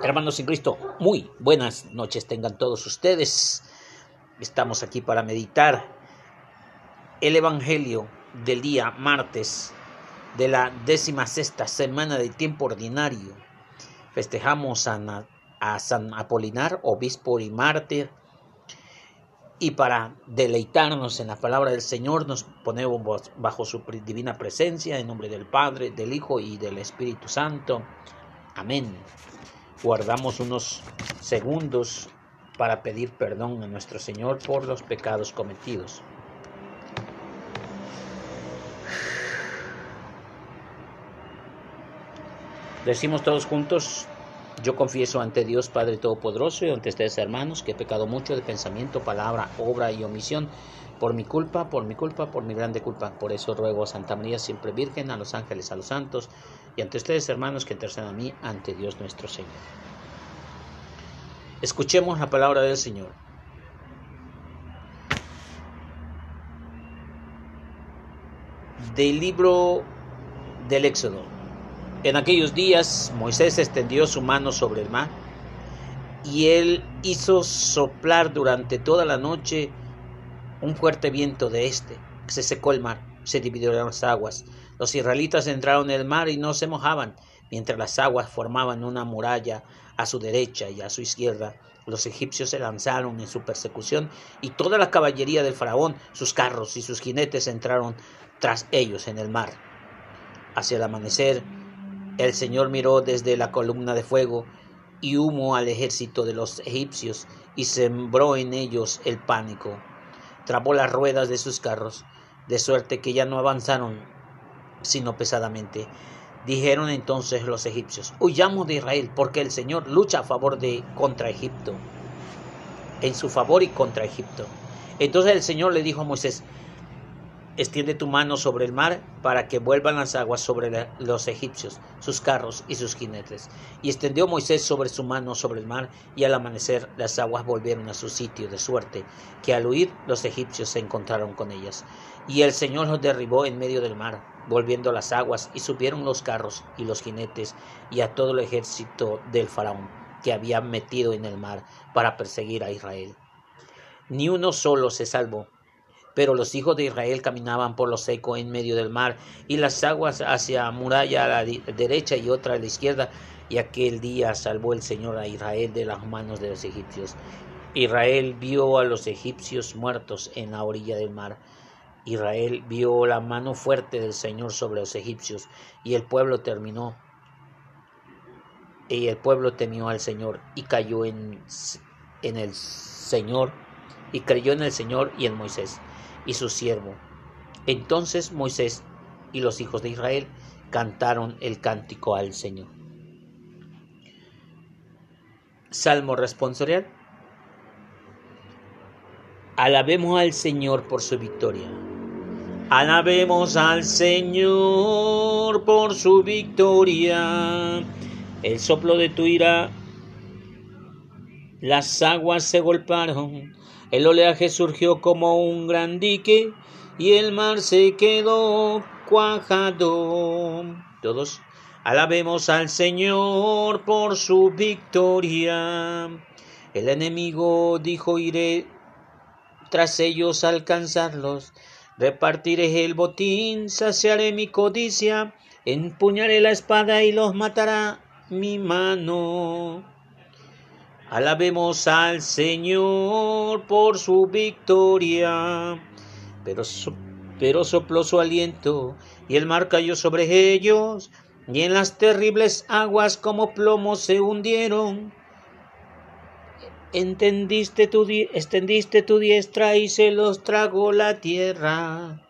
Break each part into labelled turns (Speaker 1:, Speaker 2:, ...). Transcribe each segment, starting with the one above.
Speaker 1: Hermanos en Cristo, muy buenas noches tengan todos ustedes. Estamos aquí para meditar el Evangelio del día martes de la décima sexta semana de tiempo ordinario. Festejamos a, a San Apolinar, obispo y mártir. Y para deleitarnos en la palabra del Señor nos ponemos bajo su divina presencia en nombre del Padre, del Hijo y del Espíritu Santo. Amén guardamos unos segundos para pedir perdón a nuestro Señor por los pecados cometidos. Decimos todos juntos, yo confieso ante Dios Padre Todopoderoso y ante ustedes hermanos que he pecado mucho de pensamiento, palabra, obra y omisión por mi culpa, por mi culpa, por mi grande culpa. Por eso ruego a Santa María, siempre Virgen, a los ángeles, a los santos, y ante ustedes, hermanos, que intercedan a mí ante Dios nuestro Señor. Escuchemos la palabra del Señor. Del libro del Éxodo. En aquellos días Moisés extendió su mano sobre el mar y él hizo soplar durante toda la noche un fuerte viento de este. Se secó el mar, se dividieron las aguas. Los israelitas entraron en el mar y no se mojaban, mientras las aguas formaban una muralla a su derecha y a su izquierda. Los egipcios se lanzaron en su persecución y toda la caballería del faraón, sus carros y sus jinetes entraron tras ellos en el mar. Hacia el amanecer, el Señor miró desde la columna de fuego y humo al ejército de los egipcios y sembró en ellos el pánico trabó las ruedas de sus carros, de suerte que ya no avanzaron sino pesadamente. Dijeron entonces los egipcios, huyamos de Israel, porque el Señor lucha a favor de contra Egipto, en su favor y contra Egipto. Entonces el Señor le dijo a Moisés, Extiende tu mano sobre el mar para que vuelvan las aguas sobre los egipcios, sus carros y sus jinetes. Y extendió Moisés sobre su mano sobre el mar, y al amanecer las aguas volvieron a su sitio, de suerte que al huir los egipcios se encontraron con ellas. Y el Señor los derribó en medio del mar, volviendo las aguas, y subieron los carros y los jinetes y a todo el ejército del faraón que había metido en el mar para perseguir a Israel. Ni uno solo se salvó pero los hijos de Israel caminaban por lo seco en medio del mar, y las aguas hacia muralla a la derecha y otra a la izquierda, y aquel día salvó el Señor a Israel de las manos de los egipcios. Israel vio a los egipcios muertos en la orilla del mar. Israel vio la mano fuerte del Señor sobre los egipcios, y el pueblo terminó. Y el pueblo temió al Señor y cayó en, en el Señor, y creyó en el Señor y en Moisés y su siervo. Entonces Moisés y los hijos de Israel cantaron el cántico al Señor. Salmo responsorial. Alabemos al Señor por su victoria. Alabemos al Señor por su victoria. El soplo de tu ira, las aguas se golpearon el oleaje surgió como un gran dique y el mar se quedó cuajado. Todos alabemos al Señor por su victoria. El enemigo dijo iré tras ellos alcanzarlos. Repartiré el botín, saciaré mi codicia, empuñaré la espada y los matará mi mano. Alabemos al Señor por su victoria. Pero, pero sopló su aliento y el mar cayó sobre ellos y en las terribles aguas como plomo se hundieron. Entendiste tu extendiste tu diestra y se los tragó la tierra.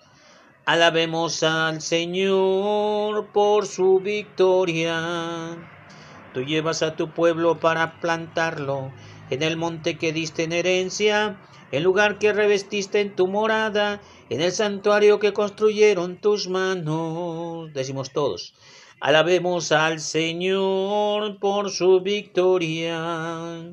Speaker 1: Alabemos al Señor por su victoria. Tú llevas a tu pueblo para plantarlo en el monte que diste en herencia, el lugar que revestiste en tu morada, en el santuario que construyeron tus manos. Decimos todos. Alabemos al Señor por su victoria.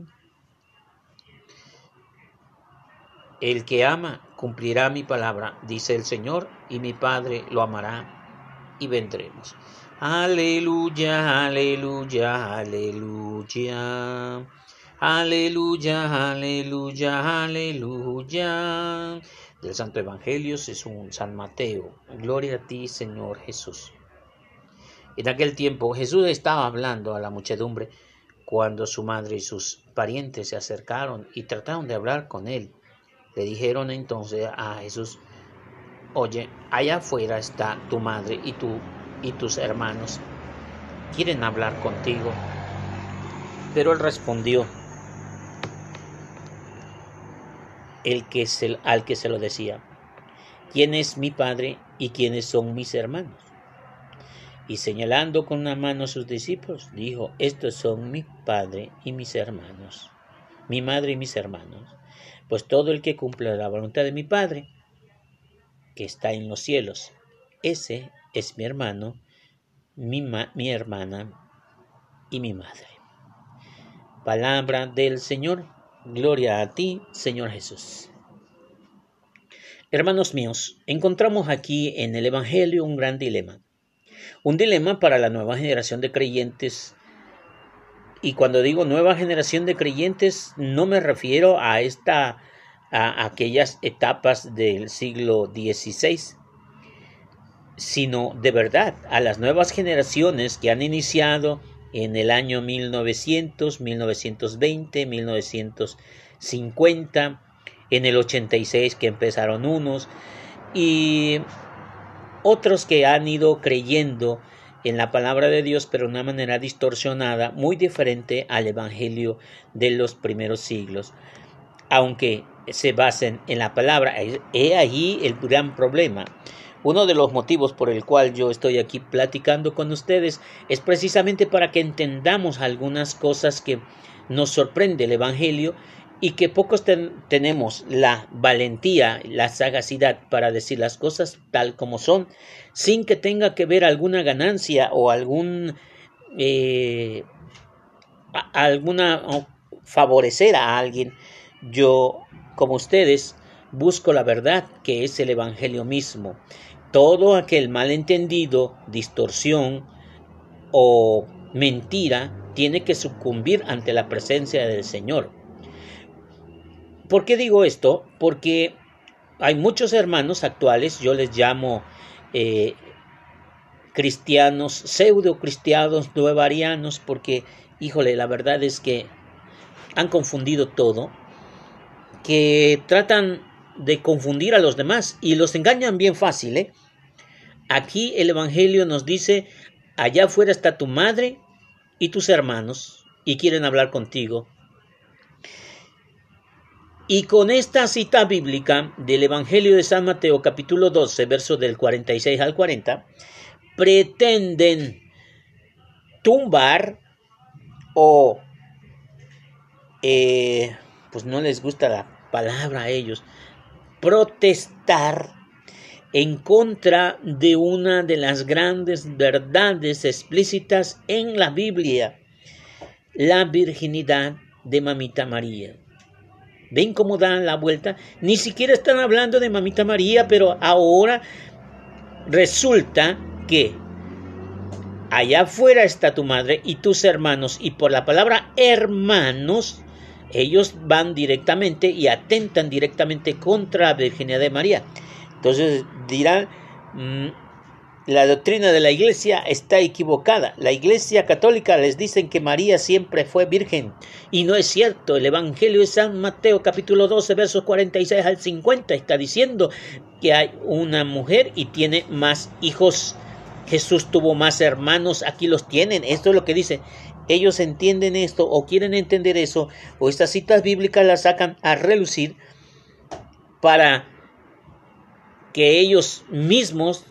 Speaker 1: El que ama cumplirá mi palabra, dice el Señor, y mi Padre lo amará y vendremos. Aleluya, aleluya, aleluya. Aleluya, aleluya, aleluya. Del Santo Evangelio según San Mateo. Gloria a ti, Señor Jesús. En aquel tiempo Jesús estaba hablando a la muchedumbre cuando su madre y sus parientes se acercaron y trataron de hablar con él. Le dijeron entonces a Jesús, oye, allá afuera está tu madre y tú y tus hermanos. Quieren hablar contigo. Pero él respondió, el que al que se lo decía, ¿quién es mi padre y quiénes son mis hermanos? Y señalando con una mano a sus discípulos, dijo, estos son mi padre y mis hermanos, mi madre y mis hermanos. Pues todo el que cumple la voluntad de mi padre, que está en los cielos, ese es mi hermano, mi, mi hermana y mi madre. Palabra del Señor, gloria a ti, Señor Jesús. Hermanos míos, encontramos aquí en el Evangelio un gran dilema un dilema para la nueva generación de creyentes. Y cuando digo nueva generación de creyentes, no me refiero a esta a aquellas etapas del siglo XVI, sino de verdad a las nuevas generaciones que han iniciado en el año 1900, 1920, 1950, en el 86 que empezaron unos y otros que han ido creyendo en la palabra de Dios, pero de una manera distorsionada, muy diferente al Evangelio de los primeros siglos. Aunque se basen en la palabra, he ahí el gran problema. Uno de los motivos por el cual yo estoy aquí platicando con ustedes es precisamente para que entendamos algunas cosas que nos sorprende el Evangelio y que pocos tenemos la valentía, la sagacidad para decir las cosas tal como son, sin que tenga que ver alguna ganancia o algún eh, alguna favorecer a alguien. Yo, como ustedes, busco la verdad que es el Evangelio mismo. Todo aquel malentendido, distorsión o mentira tiene que sucumbir ante la presencia del Señor. ¿Por qué digo esto? Porque hay muchos hermanos actuales, yo les llamo eh, cristianos, pseudo cristianos, nuevarianos, porque, híjole, la verdad es que han confundido todo, que tratan de confundir a los demás y los engañan bien fácil. ¿eh? Aquí el Evangelio nos dice, allá afuera está tu madre y tus hermanos y quieren hablar contigo. Y con esta cita bíblica del Evangelio de San Mateo capítulo 12, versos del 46 al 40, pretenden tumbar o, eh, pues no les gusta la palabra a ellos, protestar en contra de una de las grandes verdades explícitas en la Biblia, la virginidad de Mamita María. ¿Ven cómo dan la vuelta? Ni siquiera están hablando de Mamita María, pero ahora resulta que allá afuera está tu madre y tus hermanos, y por la palabra hermanos, ellos van directamente y atentan directamente contra la virginidad de María. Entonces dirán, mm, la doctrina de la iglesia está equivocada. La iglesia católica les dicen que María siempre fue virgen y no es cierto. El Evangelio de San Mateo capítulo 12 versos 46 al 50 está diciendo que hay una mujer y tiene más hijos. Jesús tuvo más hermanos, aquí los tienen. Esto es lo que dice. Ellos entienden esto o quieren entender eso o estas citas bíblicas las sacan a relucir para que ellos mismos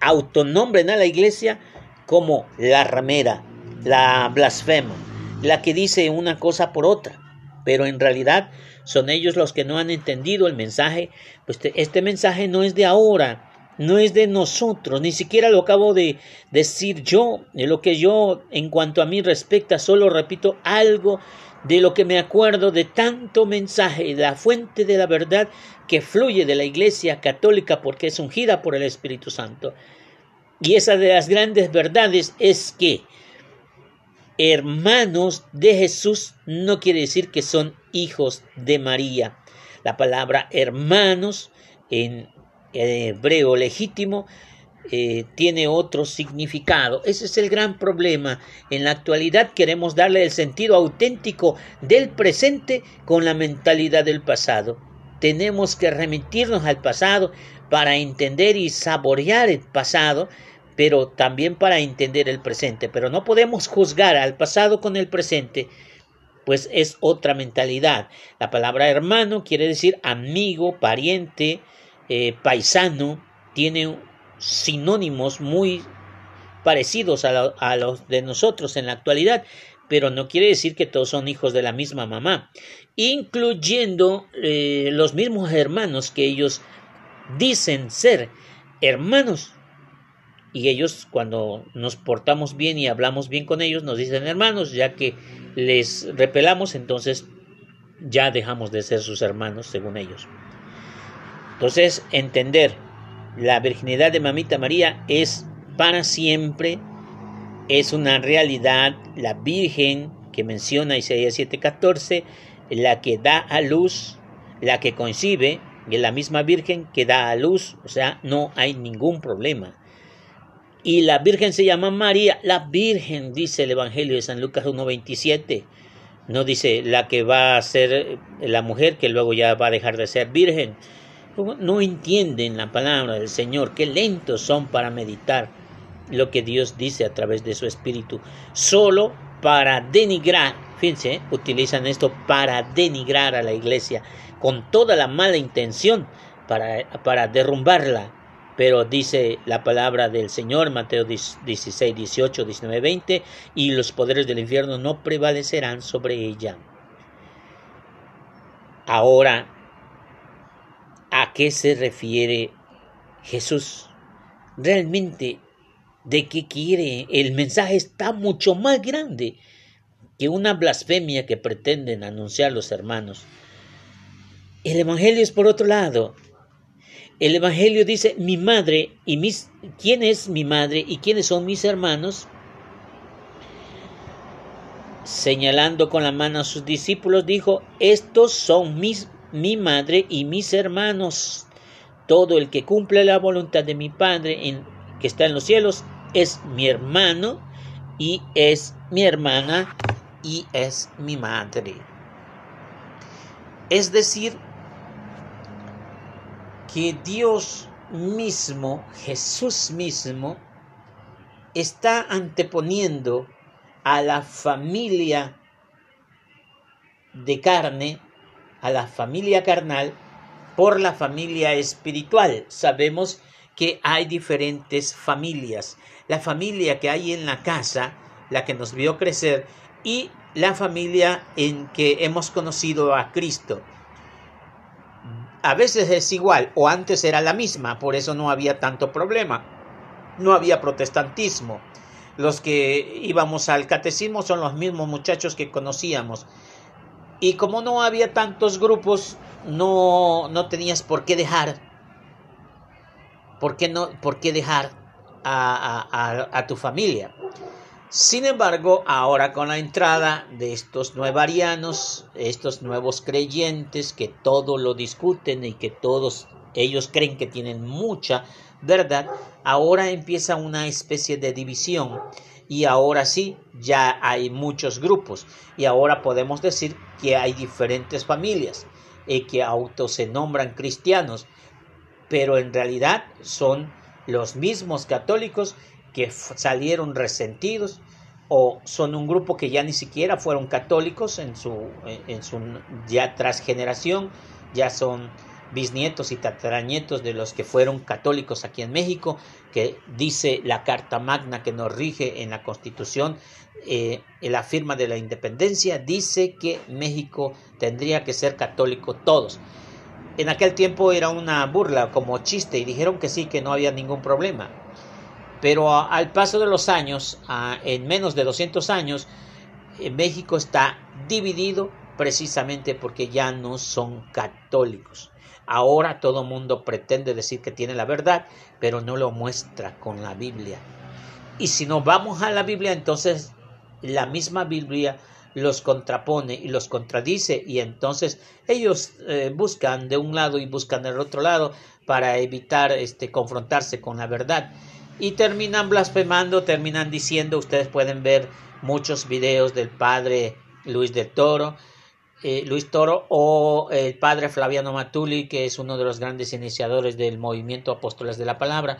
Speaker 1: autonombren a la iglesia como la ramera, la blasfema, la que dice una cosa por otra, pero en realidad son ellos los que no han entendido el mensaje, pues este mensaje no es de ahora, no es de nosotros, ni siquiera lo acabo de decir yo, de lo que yo en cuanto a mí respecta, solo repito algo de lo que me acuerdo de tanto mensaje, de la fuente de la verdad que fluye de la Iglesia católica porque es ungida por el Espíritu Santo. Y esa de las grandes verdades es que hermanos de Jesús no quiere decir que son hijos de María. La palabra hermanos en hebreo legítimo eh, tiene otro significado. Ese es el gran problema. En la actualidad queremos darle el sentido auténtico del presente con la mentalidad del pasado. Tenemos que remitirnos al pasado para entender y saborear el pasado, pero también para entender el presente. Pero no podemos juzgar al pasado con el presente, pues es otra mentalidad. La palabra hermano quiere decir amigo, pariente, eh, paisano, tiene sinónimos muy parecidos a, los de nosotros en la actualidad, pero no quiere decir que todos son hijos de la misma mamá, incluyendo eh, los mismos hermanos que ellos dicen ser hermanos. Y ellos cuando nos portamos bien y hablamos bien con ellos nos dicen hermanos, ya que les repelamos, entonces ya dejamos de ser sus hermanos según ellos. Entonces, entender la virginidad de Mamita María es para siempre, es una realidad, la Virgen que menciona Isaías 7:14, la que da a luz, la que concibe, y es la misma Virgen que da a luz, o sea, no hay ningún problema. Y la Virgen se llama María, la Virgen, dice el Evangelio de San Lucas 1.27. No dice la que va a ser la mujer que luego ya va a dejar de ser virgen no entienden la palabra del Señor, qué lentos son para meditar lo que Dios dice a través de su Espíritu, solo para denigrar, fíjense, utilizan esto para denigrar a la iglesia, con toda la mala intención para, para derrumbarla. Pero dice la palabra del Señor, Mateo 16, 18, 19, 20, y los poderes del infierno no prevalecerán sobre ella. Ahora a qué se refiere Jesús. Realmente, ¿de qué quiere? El mensaje está mucho más grande que una blasfemia que pretenden anunciar los hermanos. El Evangelio es por otro lado. El Evangelio dice, mi madre y mis... ¿Quién es mi madre y quiénes son mis hermanos? Señalando con la mano a sus discípulos, dijo, estos son mis mi madre y mis hermanos. Todo el que cumple la voluntad de mi Padre en, que está en los cielos es mi hermano y es mi hermana y es mi madre. Es decir, que Dios mismo, Jesús mismo, está anteponiendo a la familia de carne a la familia carnal por la familia espiritual. Sabemos que hay diferentes familias. La familia que hay en la casa, la que nos vio crecer, y la familia en que hemos conocido a Cristo. A veces es igual, o antes era la misma, por eso no había tanto problema. No había protestantismo. Los que íbamos al catecismo son los mismos muchachos que conocíamos. Y como no había tantos grupos, no, no tenías por qué dejar. ¿Por qué, no, por qué dejar a, a, a tu familia? Sin embargo, ahora con la entrada de estos nuevarianos, estos nuevos creyentes que todo lo discuten y que todos ellos creen que tienen mucha verdad, ahora empieza una especie de división y ahora sí, ya hay muchos grupos. Y ahora podemos decir que hay diferentes familias y que autos se nombran cristianos, pero en realidad son los mismos católicos que salieron resentidos o son un grupo que ya ni siquiera fueron católicos en su, en su ya tras generación, ya son bisnietos y tataranietos de los que fueron católicos aquí en México, que dice la Carta Magna que nos rige en la Constitución, eh, en la firma de la independencia, dice que México tendría que ser católico todos. En aquel tiempo era una burla como chiste y dijeron que sí, que no había ningún problema. Pero al paso de los años, en menos de 200 años, México está dividido precisamente porque ya no son católicos. Ahora todo mundo pretende decir que tiene la verdad, pero no lo muestra con la Biblia. Y si nos vamos a la Biblia, entonces la misma Biblia los contrapone y los contradice y entonces ellos eh, buscan de un lado y buscan del otro lado para evitar este confrontarse con la verdad y terminan blasfemando, terminan diciendo, ustedes pueden ver muchos videos del padre Luis del Toro, eh, Luis Toro o el padre Flaviano Matuli, que es uno de los grandes iniciadores del movimiento Apóstoles de la Palabra.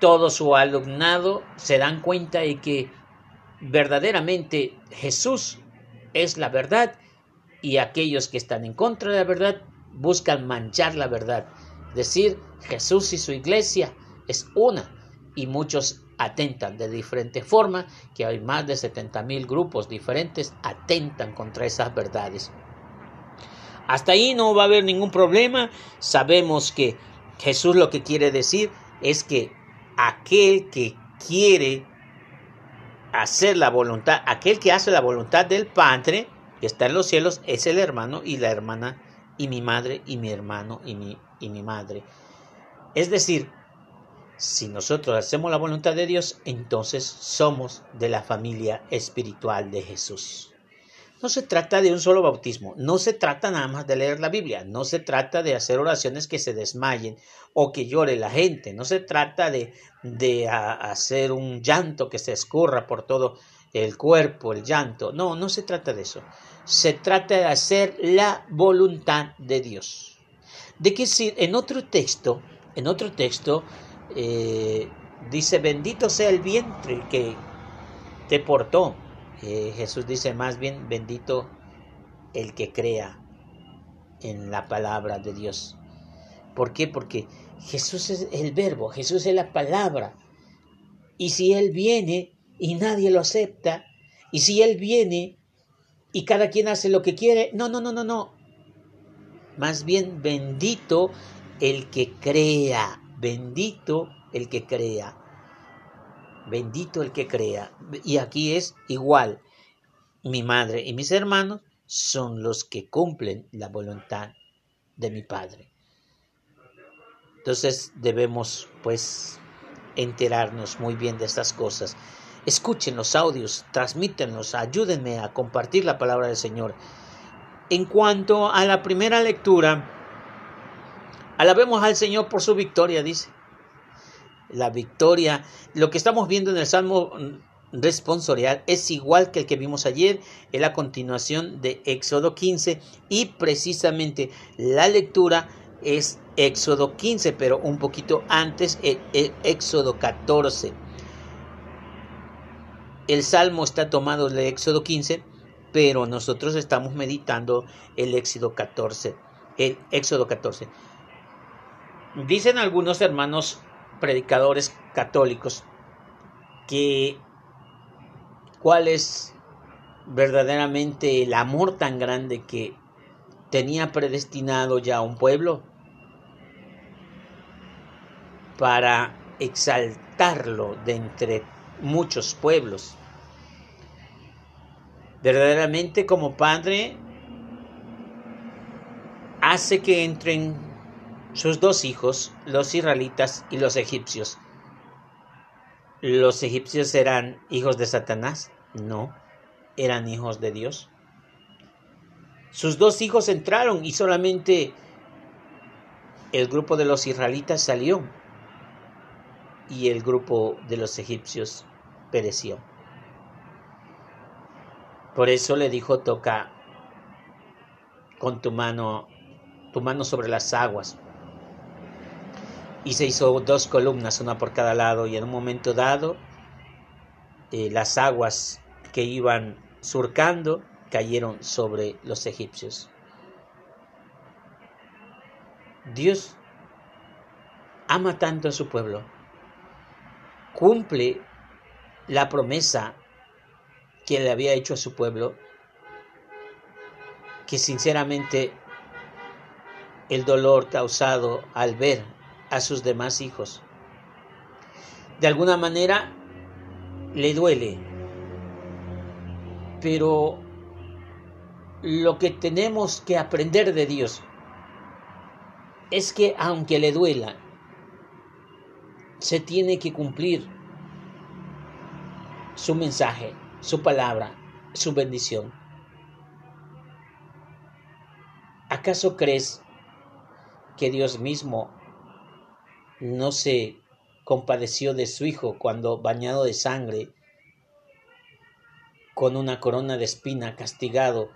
Speaker 1: Todo su alumnado se dan cuenta de que verdaderamente Jesús es la verdad y aquellos que están en contra de la verdad buscan manchar la verdad. Decir Jesús y su iglesia es una y muchos atentan de diferente forma, que hay más de 70 mil grupos diferentes atentan contra esas verdades. Hasta ahí no va a haber ningún problema. Sabemos que Jesús lo que quiere decir es que aquel que quiere hacer la voluntad, aquel que hace la voluntad del Padre que está en los cielos es el hermano y la hermana y mi madre y mi hermano y mi, y mi madre. Es decir, si nosotros hacemos la voluntad de Dios, entonces somos de la familia espiritual de Jesús. No se trata de un solo bautismo, no se trata nada más de leer la Biblia, no se trata de hacer oraciones que se desmayen o que llore la gente, no se trata de, de hacer un llanto que se escurra por todo el cuerpo, el llanto, no, no se trata de eso, se trata de hacer la voluntad de Dios. De que si en otro texto, en otro texto, eh, dice, bendito sea el vientre que te portó. Eh, Jesús dice más bien, bendito el que crea en la palabra de Dios. ¿Por qué? Porque Jesús es el verbo, Jesús es la palabra. Y si Él viene y nadie lo acepta, y si Él viene y cada quien hace lo que quiere, no, no, no, no, no. Más bien bendito el que crea. Bendito el que crea. Bendito el que crea. Y aquí es igual. Mi madre y mis hermanos son los que cumplen la voluntad de mi Padre. Entonces debemos pues enterarnos muy bien de estas cosas. Escuchen los audios, transmítenlos, ayúdenme a compartir la palabra del Señor. En cuanto a la primera lectura, Alabemos al Señor por su victoria, dice. La victoria, lo que estamos viendo en el Salmo responsorial es igual que el que vimos ayer, en la continuación de Éxodo 15 y precisamente la lectura es Éxodo 15, pero un poquito antes, e, e, Éxodo 14. El Salmo está tomado de Éxodo 15, pero nosotros estamos meditando el Éxodo 14. El Éxodo 14. Dicen algunos hermanos predicadores católicos que cuál es verdaderamente el amor tan grande que tenía predestinado ya un pueblo para exaltarlo de entre muchos pueblos. Verdaderamente como Padre hace que entren sus dos hijos, los israelitas y los egipcios. ¿Los egipcios eran hijos de Satanás? No, eran hijos de Dios. Sus dos hijos entraron y solamente el grupo de los israelitas salió y el grupo de los egipcios pereció. Por eso le dijo, toca con tu mano, tu mano sobre las aguas y se hizo dos columnas, una por cada lado, y en un momento dado eh, las aguas que iban surcando cayeron sobre los egipcios. Dios ama tanto a su pueblo, cumple la promesa que le había hecho a su pueblo, que sinceramente el dolor causado al ver a sus demás hijos. De alguna manera le duele, pero lo que tenemos que aprender de Dios es que aunque le duela, se tiene que cumplir su mensaje, su palabra, su bendición. ¿Acaso crees que Dios mismo no se compadeció de su hijo cuando bañado de sangre, con una corona de espina, castigado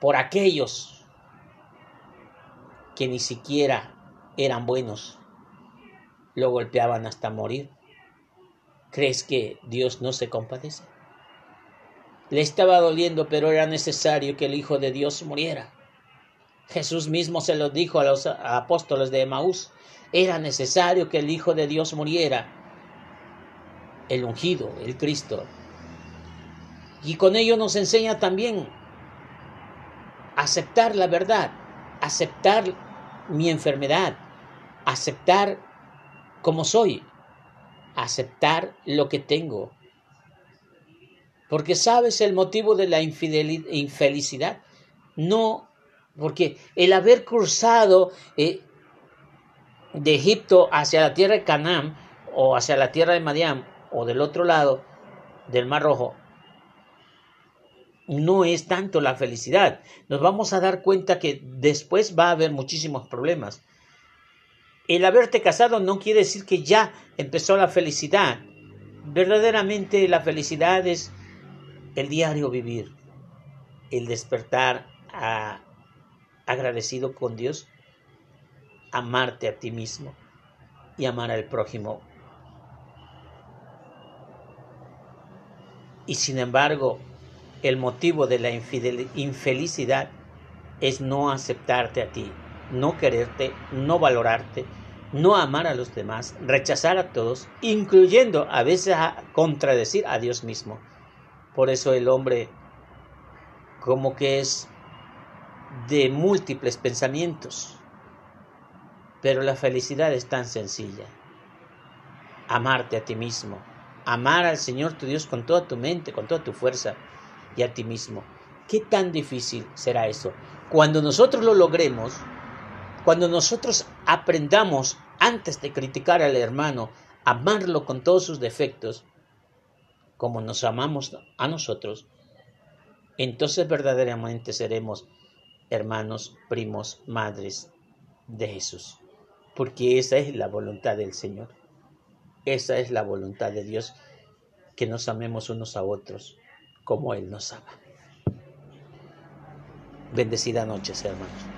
Speaker 1: por aquellos que ni siquiera eran buenos, lo golpeaban hasta morir. ¿Crees que Dios no se compadece? Le estaba doliendo, pero era necesario que el Hijo de Dios muriera. Jesús mismo se lo dijo a los apóstoles de Emaús. Era necesario que el Hijo de Dios muriera. El ungido, el Cristo. Y con ello nos enseña también aceptar la verdad, aceptar mi enfermedad, aceptar como soy, aceptar lo que tengo. Porque sabes el motivo de la infelicidad. No, porque el haber cruzado eh, de Egipto hacia la tierra de Canaán o hacia la tierra de Madián o del otro lado del Mar Rojo no es tanto la felicidad. Nos vamos a dar cuenta que después va a haber muchísimos problemas. El haberte casado no quiere decir que ya empezó la felicidad. Verdaderamente la felicidad es el diario vivir, el despertar agradecido con Dios, amarte a ti mismo y amar al prójimo. Y sin embargo, el motivo de la infelicidad es no aceptarte a ti, no quererte, no valorarte, no amar a los demás, rechazar a todos, incluyendo a veces a contradecir a Dios mismo. Por eso el hombre como que es de múltiples pensamientos. Pero la felicidad es tan sencilla. Amarte a ti mismo, amar al Señor tu Dios con toda tu mente, con toda tu fuerza, y a ti mismo. ¿Qué tan difícil será eso? Cuando nosotros lo logremos, cuando nosotros aprendamos, antes de criticar al hermano, amarlo con todos sus defectos, como nos amamos a nosotros, entonces verdaderamente seremos hermanos, primos, madres de Jesús. Porque esa es la voluntad del Señor. Esa es la voluntad de Dios, que nos amemos unos a otros como Él nos ama. Bendecida noche, hermanos.